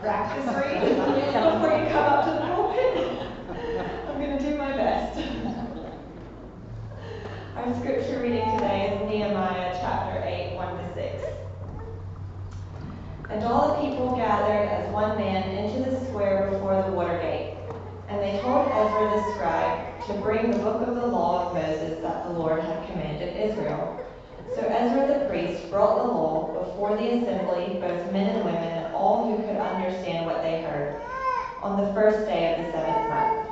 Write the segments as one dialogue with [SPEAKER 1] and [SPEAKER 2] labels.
[SPEAKER 1] practice read before you come up to the pulpit. I'm going to do my best. Our scripture reading today is Nehemiah chapter 8, 1 to 6. And all the people gathered as one man into the square before the water gate. And they told Ezra the scribe to bring the book of the law of Moses that the Lord had commanded Israel. So Ezra the priest brought the law before the assembly, both men and women, and all who could understand what they heard, on the first day of the seventh month.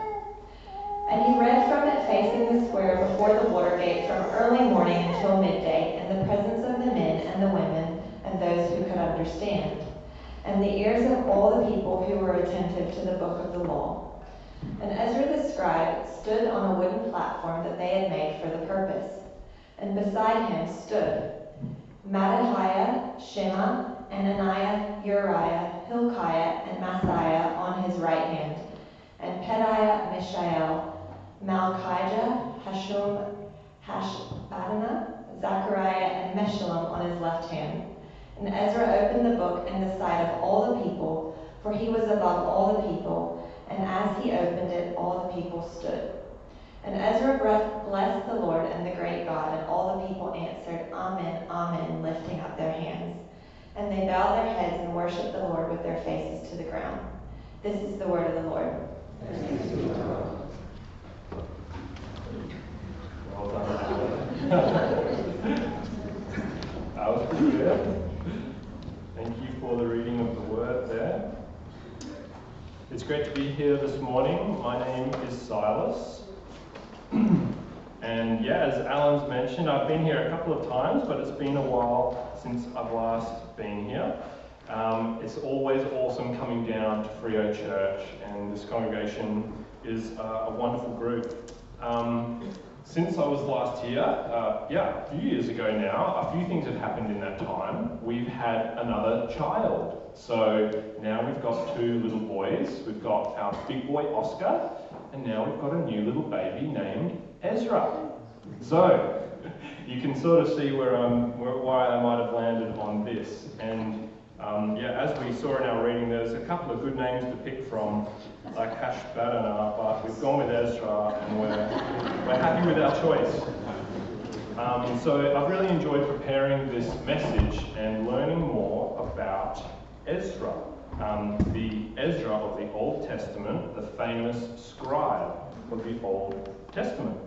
[SPEAKER 1] And he read from it facing the square before the water gate from early morning until midday, in the presence of the men and the women and those who could understand, and the ears of all the people who were attentive to the book of the law. And Ezra the scribe stood on a wooden platform that they had made for the purpose. And beside him stood Mattaniah, Shema, Ananiah, Uriah, Hilkiah, and Maaseiah on his right hand, and Pedaiah, Mishael, Malchijah, Hashum, Hashbaddanah, Zechariah, and Meshullam on his left hand. And Ezra opened the book in the sight of all the people, for he was above all the people, and as he opened it, all the people stood. And Ezra blessed the Lord and the great God, and all the people answered, Amen, Amen, lifting up their hands. And they bowed their heads and worshiped the Lord with their faces to the ground. This is the word of the Lord.
[SPEAKER 2] Well done. that was pretty good. For the reading of the word there. It's great to be here this morning. My name is Silas. and yeah, as Alan's mentioned, I've been here a couple of times, but it's been a while since I've last been here. Um, it's always awesome coming down to Freo Church, and this congregation is uh, a wonderful group. Um, since I was last here, uh, yeah, a few years ago now, a few things have happened in that time. We've had another child. So now we've got two little boys. We've got our big boy Oscar, and now we've got a new little baby named Ezra. So you can sort of see where I'm, where, why I might have landed on this. And um, yeah, as we saw in our reading, there's a couple of good names to pick from, like Hashbaddanah, but we've gone with Ezra, and we're, we're happy with our choice. Um, so I've really enjoyed preparing this message and learning more about Ezra, um, the Ezra of the Old Testament, the famous scribe of the Old Testament.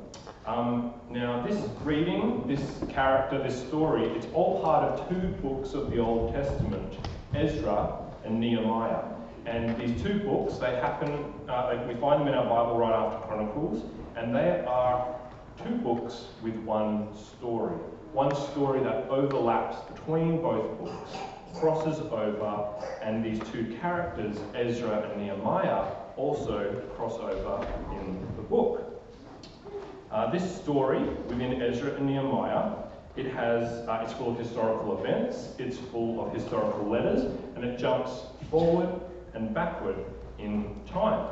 [SPEAKER 2] Um, now, this reading, this character, this story, it's all part of two books of the Old Testament Ezra and Nehemiah. And these two books, they happen, uh, we find them in our Bible right after Chronicles, and they are two books with one story. One story that overlaps between both books, crosses over, and these two characters, Ezra and Nehemiah, also cross over in the book. Uh, this story within Ezra and Nehemiah, it has, uh, it's full of historical events, it's full of historical letters, and it jumps forward and backward in time.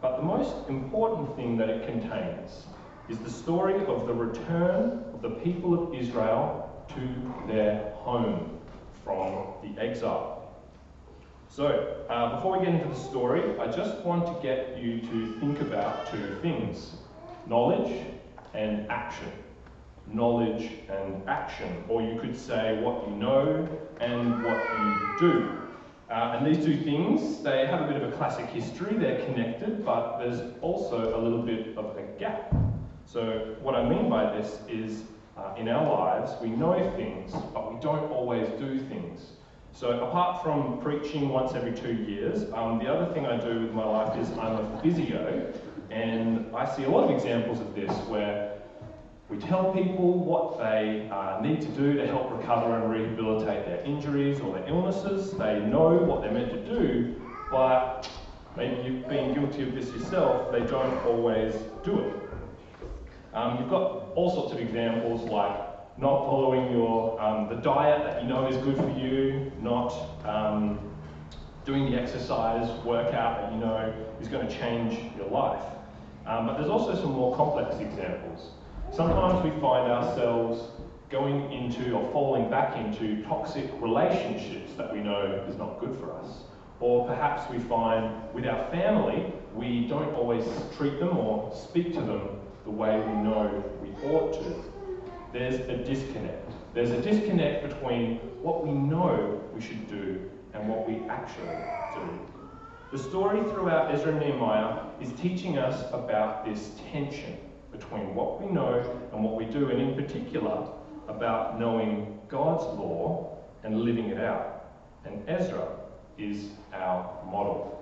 [SPEAKER 2] But the most important thing that it contains is the story of the return of the people of Israel to their home from the exile. So, uh, before we get into the story, I just want to get you to think about two things knowledge and action. Knowledge and action, or you could say what you know and what you do. Uh, and these two things, they have a bit of a classic history, they're connected, but there's also a little bit of a gap. So, what I mean by this is uh, in our lives, we know things, but we don't always do things. So, apart from preaching once every two years, um, the other thing I do with my life is I'm a physio, and I see a lot of examples of this where we tell people what they uh, need to do to help recover and rehabilitate their injuries or their illnesses. They know what they're meant to do, but maybe you've been guilty of this yourself, they don't always do it. Um, you've got all sorts of examples like not following your um, the diet that you know is good for you, not um, doing the exercise workout that you know is going to change your life. Um, but there's also some more complex examples. Sometimes we find ourselves going into or falling back into toxic relationships that we know is not good for us. Or perhaps we find with our family, we don't always treat them or speak to them the way we know we ought to. There's a disconnect. There's a disconnect between what we know we should do and what we actually do. The story throughout Ezra and Nehemiah is teaching us about this tension between what we know and what we do, and in particular, about knowing God's law and living it out. And Ezra is our model.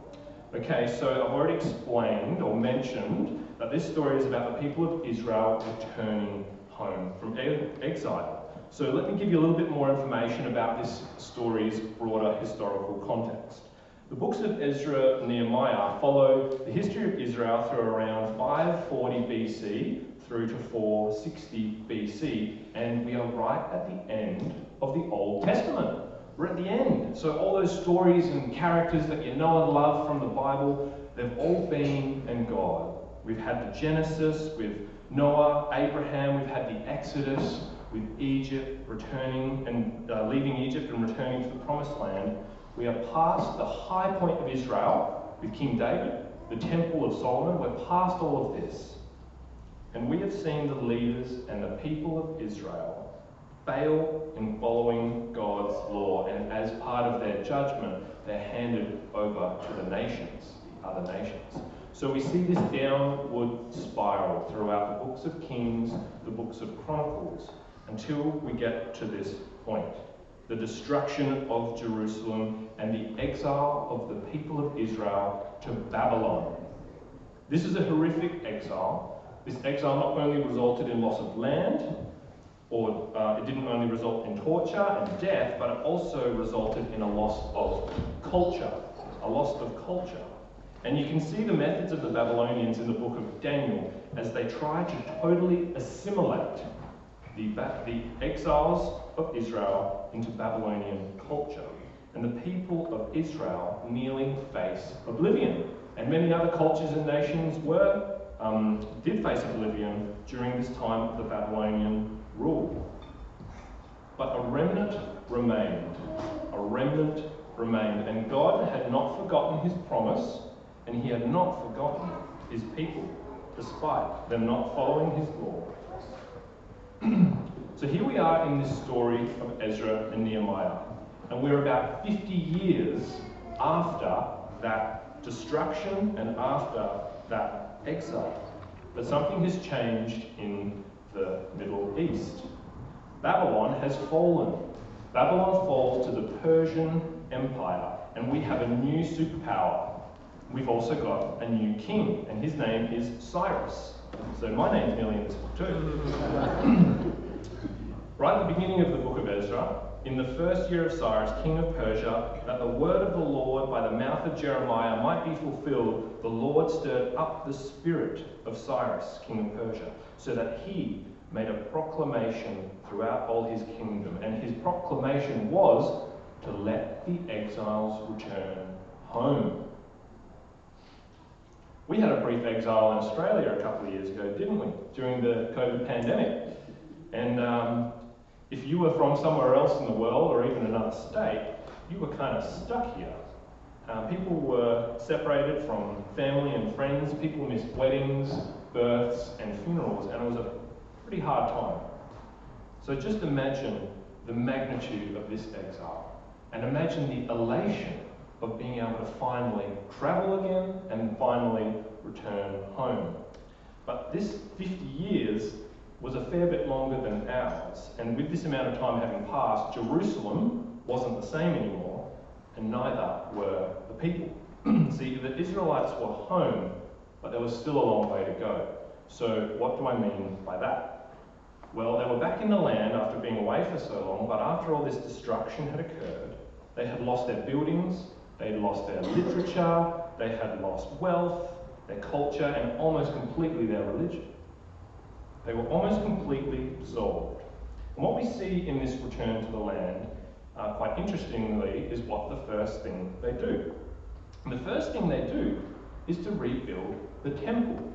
[SPEAKER 2] Okay, so I've already explained or mentioned that this story is about the people of Israel returning home from exile. So let me give you a little bit more information about this story's broader historical context. The books of Ezra and Nehemiah follow the history of Israel through around 540 BC through to 460 BC, and we are right at the end of the Old Testament. We're at the end. So, all those stories and characters that you know and love from the Bible, they've all been in God. We've had the Genesis with Noah, Abraham, we've had the Exodus with Egypt returning and uh, leaving Egypt and returning to the promised land. We are past the high point of Israel with King David, the Temple of Solomon. We're past all of this. And we have seen the leaders and the people of Israel fail in following God's law, and as part of their judgment, they're handed over to the nations, the other nations. So we see this downward spiral throughout the books of Kings, the books of Chronicles, until we get to this point the destruction of Jerusalem and the exile of the people of Israel to Babylon. This is a horrific exile. This exile not only resulted in loss of land, or uh, it didn't only result in torture and death, but it also resulted in a loss of culture, a loss of culture. And you can see the methods of the Babylonians in the book of Daniel as they try to totally assimilate the, the exiles of Israel into Babylonian culture. And the people of Israel nearly face oblivion. And many other cultures and nations were, um, did face oblivion during this time of the Babylonian rule. But a remnant remained. A remnant remained. And God had not forgotten his promise, and he had not forgotten his people, despite them not following his law. so here we are in this story of Ezra and Nehemiah, and we're about 50 years after that destruction and after that exile. But something has changed in the Middle East. Babylon has fallen. Babylon falls to the Persian Empire, and we have a new superpower. We've also got a new king, and his name is Cyrus. So my name's nearly in this book too. right at the beginning of the book of Ezra, in the first year of Cyrus, king of Persia, that the word of the Lord by the mouth of Jeremiah might be fulfilled, the Lord stirred up the spirit of Cyrus, king of Persia, so that he made a proclamation throughout all his kingdom. And his proclamation was to let the exiles return home. We had a brief exile in Australia a couple of years ago, didn't we, during the COVID pandemic? And um, if you were from somewhere else in the world or even another state, you were kind of stuck here. Um, people were separated from family and friends, people missed weddings, births, and funerals, and it was a pretty hard time. So just imagine the magnitude of this exile, and imagine the elation of being able to finally travel again and finally return home. But this 50 years was a fair bit longer than ours, and with this amount of time having passed, Jerusalem wasn't the same anymore, and neither were the people. See, the Israelites were home, but there was still a long way to go. So, what do I mean by that? Well, they were back in the land after being away for so long, but after all this destruction had occurred, they had lost their buildings, they lost their literature, they had lost wealth, their culture, and almost completely their religion. They were almost completely dissolved. And what we see in this return to the land, uh, quite interestingly, is what the first thing they do. And the first thing they do is to rebuild the temple.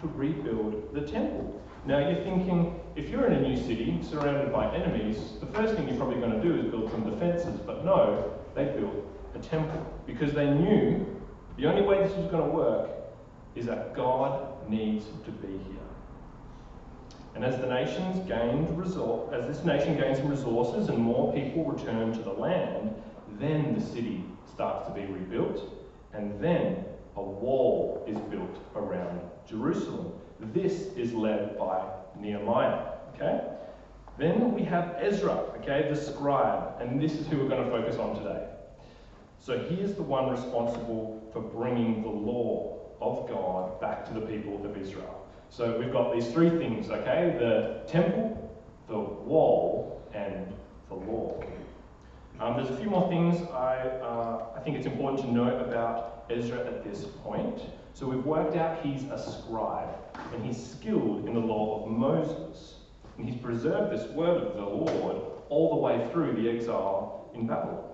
[SPEAKER 2] To rebuild the temple. Now you're thinking, if you're in a new city surrounded by enemies, the first thing you're probably going to do is build some defences. But no, they built a temple because they knew the only way this was going to work is that God needs to be here. And as the nations gained resor- as this nation gains some resources and more people return to the land, then the city starts to be rebuilt, and then a wall is built around Jerusalem. This is led by Nehemiah. Okay? Then we have Ezra, okay, the scribe, and this is who we're going to focus on today. So he is the one responsible for bringing the law of God back to the people of Israel. So we've got these three things, okay? The temple, the wall, and the law. Um, there's a few more things I, uh, I think it's important to note about Ezra at this point. So we've worked out he's a scribe, and he's skilled in the law of Moses. And he's preserved this word of the Lord all the way through the exile in Babylon.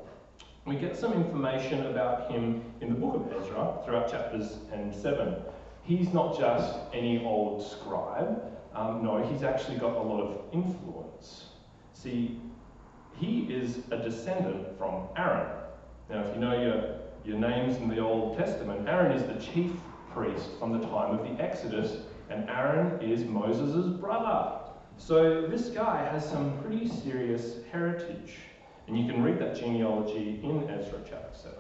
[SPEAKER 2] We get some information about him in the book of Ezra throughout chapters and 7. He's not just any old scribe, um, no, he's actually got a lot of influence. See, he is a descendant from Aaron. Now, if you know your, your names in the Old Testament, Aaron is the chief priest from the time of the Exodus, and Aaron is Moses' brother. So this guy has some pretty serious heritage. And you can read that genealogy in Ezra chapter 7.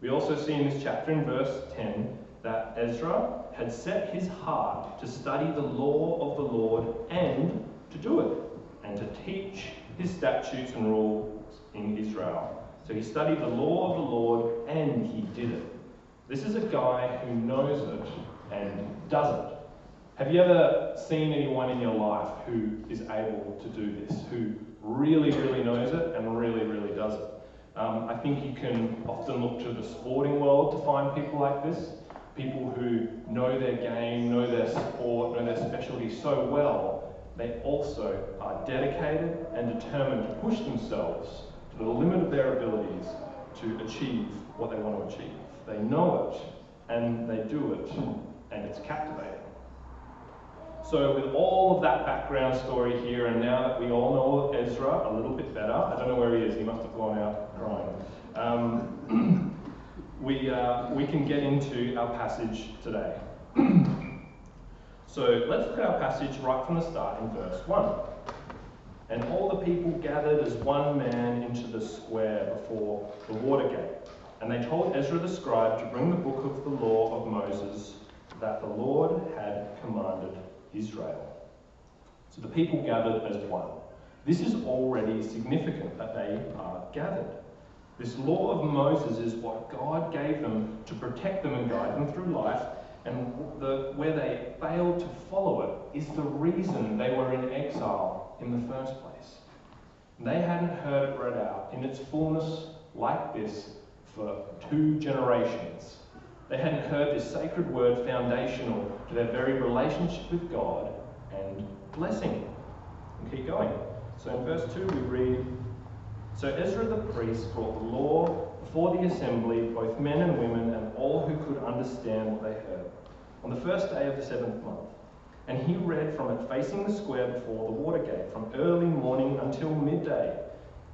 [SPEAKER 2] We also see in this chapter, in verse 10, that Ezra had set his heart to study the law of the Lord and to do it, and to teach his statutes and rules in Israel. So he studied the law of the Lord and he did it. This is a guy who knows it and does it. Have you ever seen anyone in your life who is able to do this, who really, really knows it and really, really does it? Um, I think you can often look to the sporting world to find people like this. People who know their game, know their sport, know their specialty so well, they also are dedicated and determined to push themselves to the limit of their abilities to achieve what they want to achieve. They know it and they do it, and it's captivating. So, with all of that background story here, and now that we all know Ezra a little bit better, I don't know where he is, he must have gone out crying. Um, we, uh, we can get into our passage today. so, let's look at our passage right from the start in verse 1. And all the people gathered as one man into the square before the water gate. And they told Ezra the scribe to bring the book of the law of Moses that the Lord had commanded Israel. So the people gathered as one. This is already significant that they are gathered. This law of Moses is what God gave them to protect them and guide them through life, and the, where they failed to follow it is the reason they were in exile in the first place. They hadn't heard it read out in its fullness like this for two generations. They hadn't heard this sacred word foundational to their very relationship with God and blessing. And keep going. So in verse 2 we read So Ezra the priest brought the law before the assembly, both men and women, and all who could understand what they heard, on the first day of the seventh month. And he read from it facing the square before the water gate, from early morning until midday,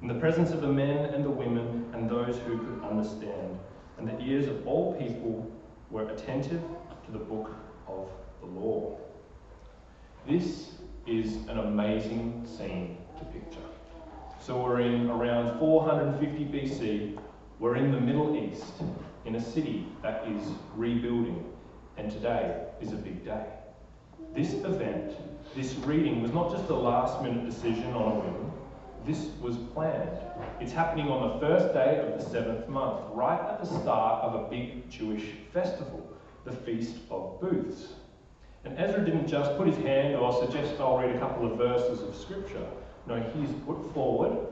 [SPEAKER 2] in the presence of the men and the women and those who could understand and the ears of all people were attentive to the book of the law. This is an amazing scene to picture. So we're in around 450 BC, we're in the Middle East, in a city that is rebuilding, and today is a big day. This event, this reading, was not just a last minute decision on a whim, this was planned. It's happening on the first day of the seventh month, right at the start of a big Jewish festival, the Feast of Booths. And Ezra didn't just put his hand or suggest I'll read a couple of verses of scripture. No, he's put forward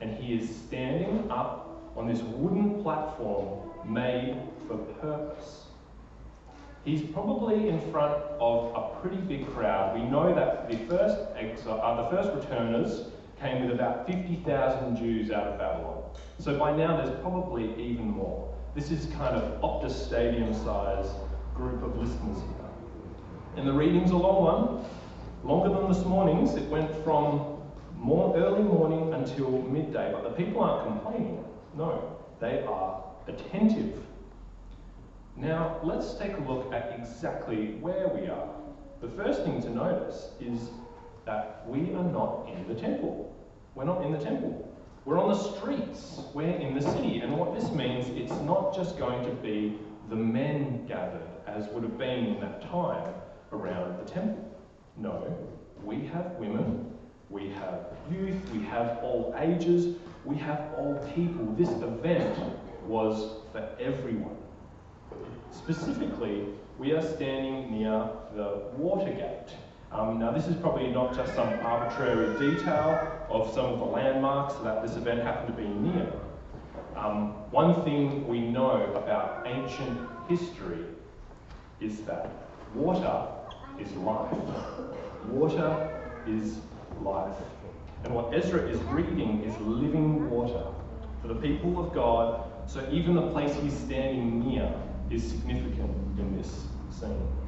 [SPEAKER 2] and he is standing up on this wooden platform made for purpose. He's probably in front of a pretty big crowd. We know that the first exile, uh, the first returners came with about 50,000 Jews out of Babylon. So by now there's probably even more. This is kind of Optus Stadium size group of listeners here. And the reading's a long one, longer than this morning's. It went from more early morning until midday, but the people aren't complaining. No, They are attentive. Now, let's take a look at exactly where we are. The first thing to notice is that we are not in the temple. We're not in the temple. We're on the streets. We're in the city. And what this means, it's not just going to be the men gathered, as would have been in that time around the temple. No, we have women, we have youth, we have all ages, we have all people. This event was for everyone. Specifically, we are standing near the Watergate. Um, now, this is probably not just some arbitrary detail of some of the landmarks that this event happened to be near. Um, one thing we know about ancient history is that water is life. Water is life. And what Ezra is reading is living water for the people of God, so even the place he's standing near is significant in this scene.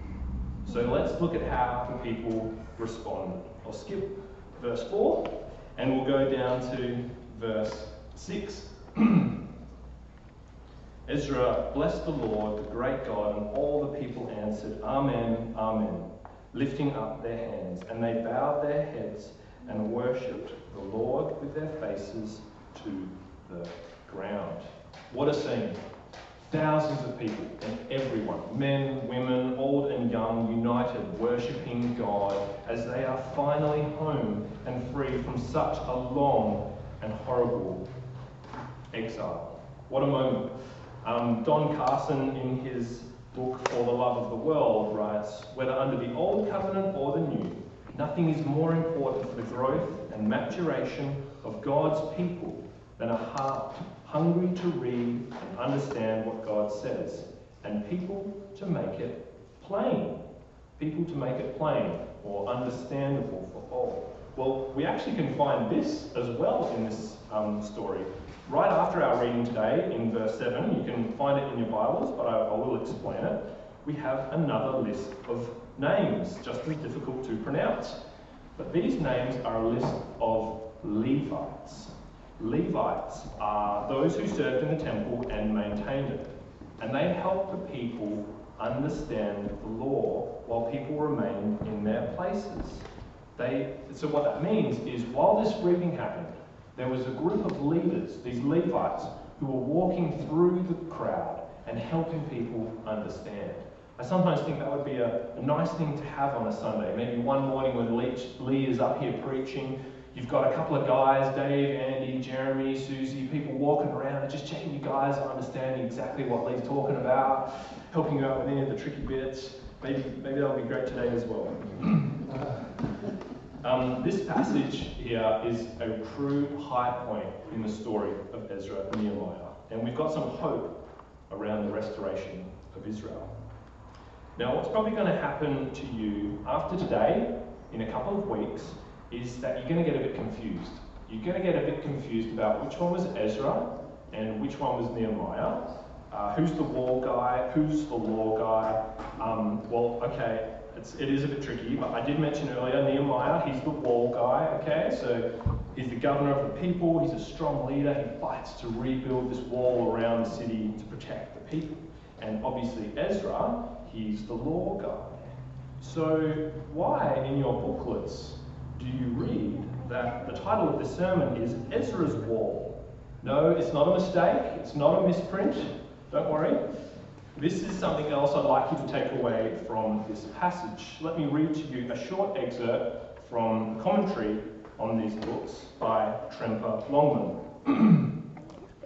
[SPEAKER 2] So let's look at how the people responded. I'll skip verse 4 and we'll go down to verse 6. Ezra blessed the Lord, the great God, and all the people answered, Amen, Amen, lifting up their hands. And they bowed their heads and worshipped the Lord with their faces to the ground. What a scene! Thousands of people and everyone, men, women, old and young, united, worshipping God as they are finally home and free from such a long and horrible exile. What a moment. Um, Don Carson, in his book For the Love of the World, writes Whether under the old covenant or the new, nothing is more important for the growth and maturation of God's people than a heart hungry to read and understand what God says, and people to make it plain. People to make it plain or understandable for all. Well, we actually can find this as well in this um, story. Right after our reading today, in verse 7, you can find it in your Bibles, but I, I will explain it. We have another list of names, just as difficult to pronounce. But these names are a list of Levites. Levites are those who served in the temple and maintained it. And they helped the people understand the law while people remain in their places. They, so what that means is while this reading happened, there was a group of leaders, these Levites, who were walking through the crowd and helping people understand. I sometimes think that would be a, a nice thing to have on a Sunday. Maybe one morning when Lee, Lee is up here preaching, You've got a couple of guys, Dave, Andy, Jeremy, Susie, people walking around and just checking you guys are understanding exactly what Lee's talking about, helping you out with any of the tricky bits. Maybe, maybe that'll be great today as well. um, this passage here is a true high point in the story of Ezra and Nehemiah. And we've got some hope around the restoration of Israel. Now, what's probably going to happen to you after today, in a couple of weeks, is that you're going to get a bit confused. You're going to get a bit confused about which one was Ezra and which one was Nehemiah. Uh, who's the wall guy? Who's the law guy? Um, well, okay, it's, it is a bit tricky, but I did mention earlier Nehemiah, he's the wall guy, okay? So he's the governor of the people, he's a strong leader, he fights to rebuild this wall around the city to protect the people. And obviously, Ezra, he's the law guy. So, why in your booklets do you read that the title of the sermon is Ezra's Wall. No, it's not a mistake, it's not a misprint. Don't worry. This is something else I'd like you to take away from this passage. Let me read to you a short excerpt from the commentary on these books by Tremper Longman.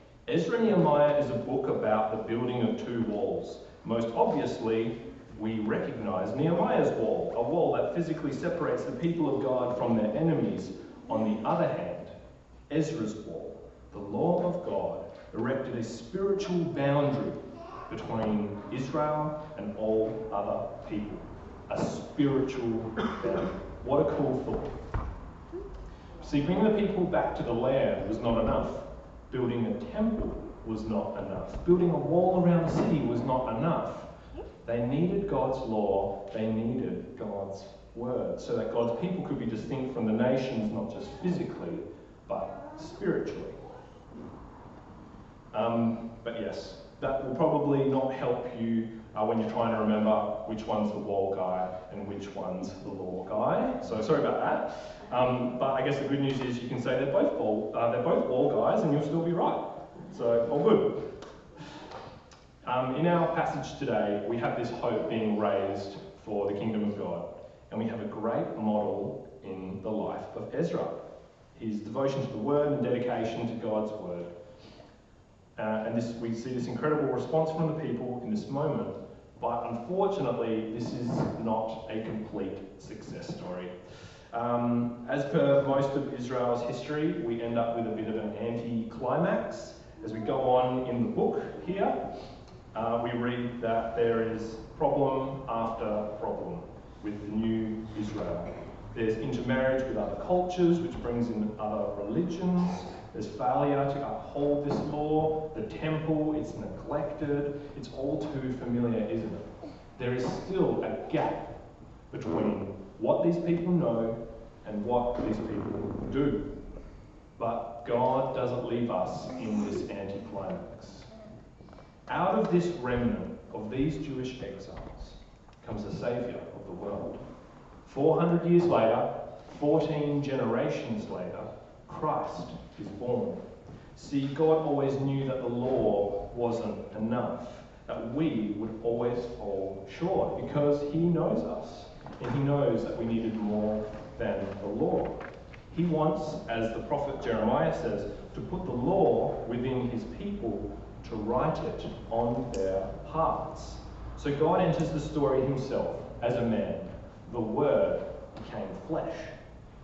[SPEAKER 2] Ezra Nehemiah is a book about the building of two walls. Most obviously, we recognize Nehemiah's wall, a wall that physically separates the people of God from their enemies. On the other hand, Ezra's wall, the law of God, erected a spiritual boundary between Israel and all other people. A spiritual boundary. What a cool thought. See, bringing the people back to the land was not enough. Building a temple was not enough. Building a wall around the city was not enough. They needed God's law, they needed God's word, so that God's people could be distinct from the nations, not just physically, but spiritually. Um, but yes, that will probably not help you uh, when you're trying to remember which one's the wall guy and which one's the law guy. So sorry about that. Um, but I guess the good news is you can say they're both wall, uh, they're both wall guys, and you'll still be right. So all good. Um, in our passage today, we have this hope being raised for the kingdom of God, and we have a great model in the life of Ezra. His devotion to the word and dedication to God's word. Uh, and this, we see this incredible response from the people in this moment. But unfortunately, this is not a complete success story. Um, as per most of Israel's history, we end up with a bit of an anti-climax. As we go on in the book here, uh, we read that there is problem after problem with the new Israel. There's intermarriage with other cultures, which brings in other religions. There's failure to uphold this law. The temple, it's neglected. It's all too familiar, isn't it? There is still a gap between what these people know and what these people do. But God doesn't leave us in this anticlimax. Out of this remnant of these Jewish exiles comes the Saviour of the world. 400 years later, 14 generations later, Christ is born. See, God always knew that the law wasn't enough, that we would always fall short because He knows us and He knows that we needed more than the law. He wants, as the prophet Jeremiah says, to put the law within His people to write it on their hearts. So God enters the story Himself as a man. The Word became flesh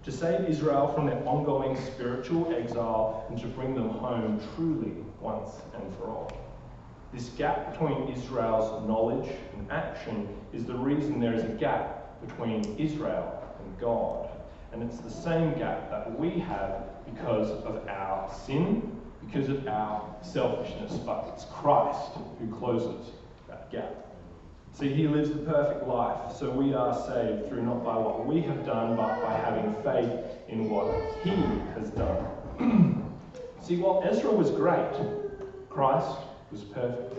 [SPEAKER 2] to save Israel from their ongoing spiritual exile and to bring them home truly once and for all. This gap between Israel's knowledge and action is the reason there is a gap between Israel and God. And it's the same gap that we have because of our sin, because of our selfishness, but it's Christ who closes that gap. See, he lives the perfect life, so we are saved through not by what we have done, but by having faith in what he has done. See, while Ezra was great, Christ was perfect.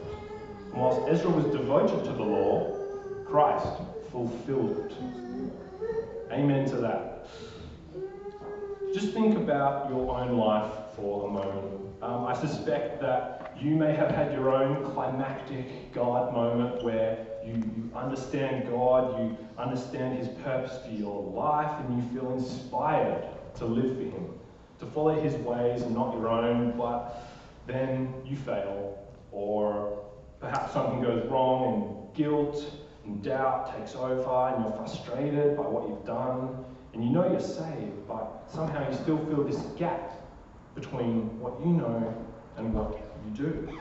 [SPEAKER 2] And whilst Ezra was devoted to the law, Christ fulfilled it. Amen to that. Just think about your own life for a moment. Um, I suspect that you may have had your own climactic God moment where you, you understand God, you understand His purpose for your life, and you feel inspired to live for Him, to follow His ways and not your own, but then you fail, or perhaps something goes wrong, and guilt and doubt takes over, and you're frustrated by what you've done, and you know you're saved, but somehow you still feel this gap between what you know and what you do.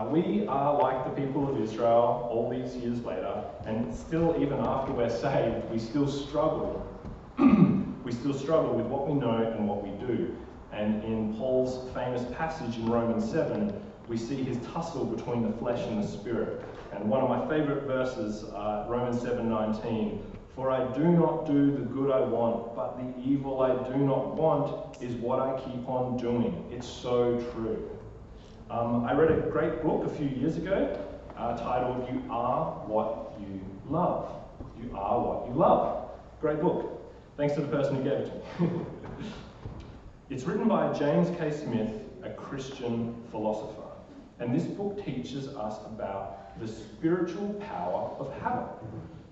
[SPEAKER 2] We are like the people of Israel all these years later, and still, even after we're saved, we still struggle. we still struggle with what we know and what we do. And in Paul's famous passage in Romans 7, we see his tussle between the flesh and the spirit. And one of my favorite verses, uh, Romans 7:19, for I do not do the good I want, but the evil I do not want is what I keep on doing. It's so true. Um, I read a great book a few years ago uh, titled You Are What You Love. You Are What You Love. Great book. Thanks to the person who gave it to me. it's written by James K. Smith, a Christian philosopher. And this book teaches us about the spiritual power of habit.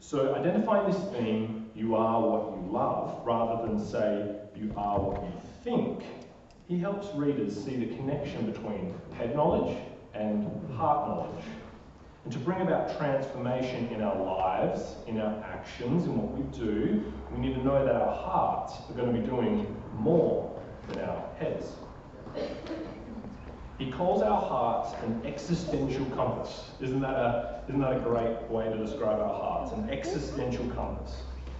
[SPEAKER 2] So, identifying this theme, you are what you love, rather than say you are what you think, he helps readers see the connection between head knowledge and heart knowledge. And to bring about transformation in our lives, in our actions, in what we do, we need to know that our hearts are going to be doing more than our heads. He calls our hearts an existential compass. Isn't that a, isn't that a great way to describe our hearts? An existential compass.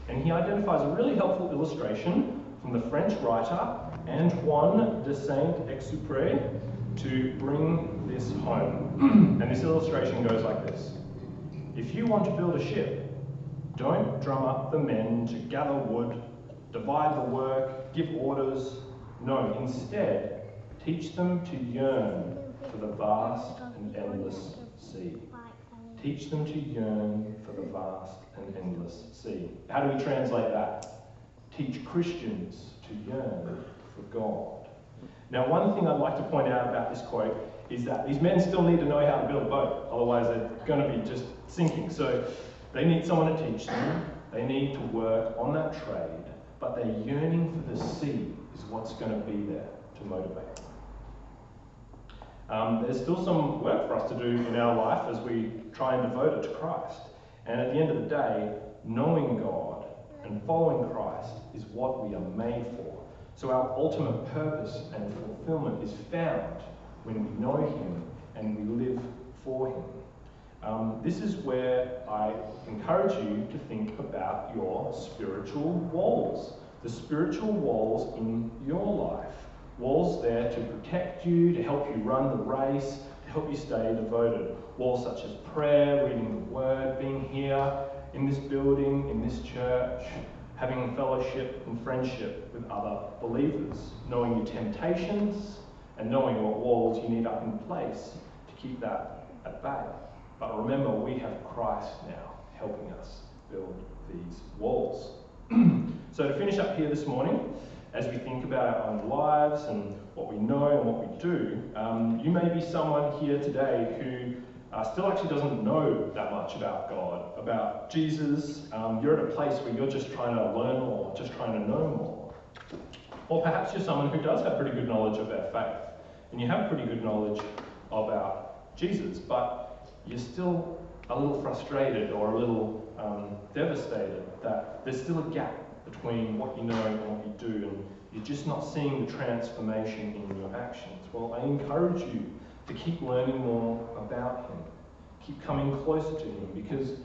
[SPEAKER 2] And he identifies a really helpful illustration from the French writer Antoine de Saint-Exupéry to bring this home. and this illustration goes like this. If you want to build a ship, don't drum up the men to gather wood, divide the work, give orders. No, instead, Teach them to yearn for the vast and endless sea. Teach them to yearn for the vast and endless sea. How do we translate that? Teach Christians to yearn for God. Now, one thing I'd like to point out about this quote is that these men still need to know how to build a boat, otherwise, they're going to be just sinking. So, they need someone to teach them, they need to work on that trade, but their yearning for the sea is what's going to be there to motivate them. Um, there's still some work for us to do in our life as we try and devote it to Christ. And at the end of the day, knowing God and following Christ is what we are made for. So our ultimate purpose and fulfillment is found when we know Him and we live for Him. Um, this is where I encourage you to think about your spiritual walls, the spiritual walls in your life. Walls there to protect you, to help you run the race, to help you stay devoted. Walls such as prayer, reading the Word, being here in this building, in this church, having fellowship and friendship with other believers, knowing your temptations, and knowing what walls you need up in place to keep that at bay. But remember, we have Christ now helping us build these walls. so, to finish up here this morning, as we think about our own lives and what we know and what we do, um, you may be someone here today who uh, still actually doesn't know that much about God, about Jesus. Um, you're at a place where you're just trying to learn more, just trying to know more. Or perhaps you're someone who does have pretty good knowledge of their faith, and you have pretty good knowledge about Jesus, but you're still a little frustrated or a little um, devastated that there's still a gap between what you know and what you do, and you're just not seeing the transformation in your actions. Well, I encourage you to keep learning more about Him, keep coming closer to Him, because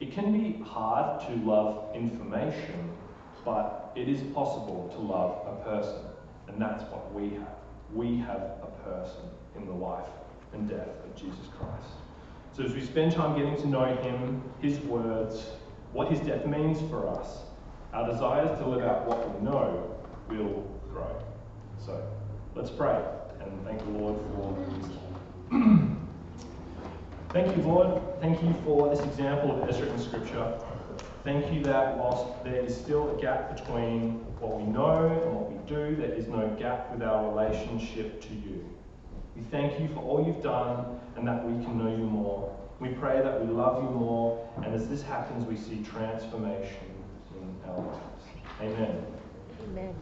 [SPEAKER 2] it can be hard to love information, but it is possible to love a person, and that's what we have. We have a person in the life and death of Jesus Christ. So as we spend time getting to know Him, His words, what His death means for us, our desires to live out what we know will grow. So let's pray and thank the Lord for wisdom. thank you, Lord. Thank you for this example of Ezra in Scripture. Thank you that whilst there is still a gap between what we know and what we do, there is no gap with our relationship to you. We thank you for all you've done and that we can know you more. We pray that we love you more, and as this happens, we see transformation in our lives. Amen.
[SPEAKER 3] Amen.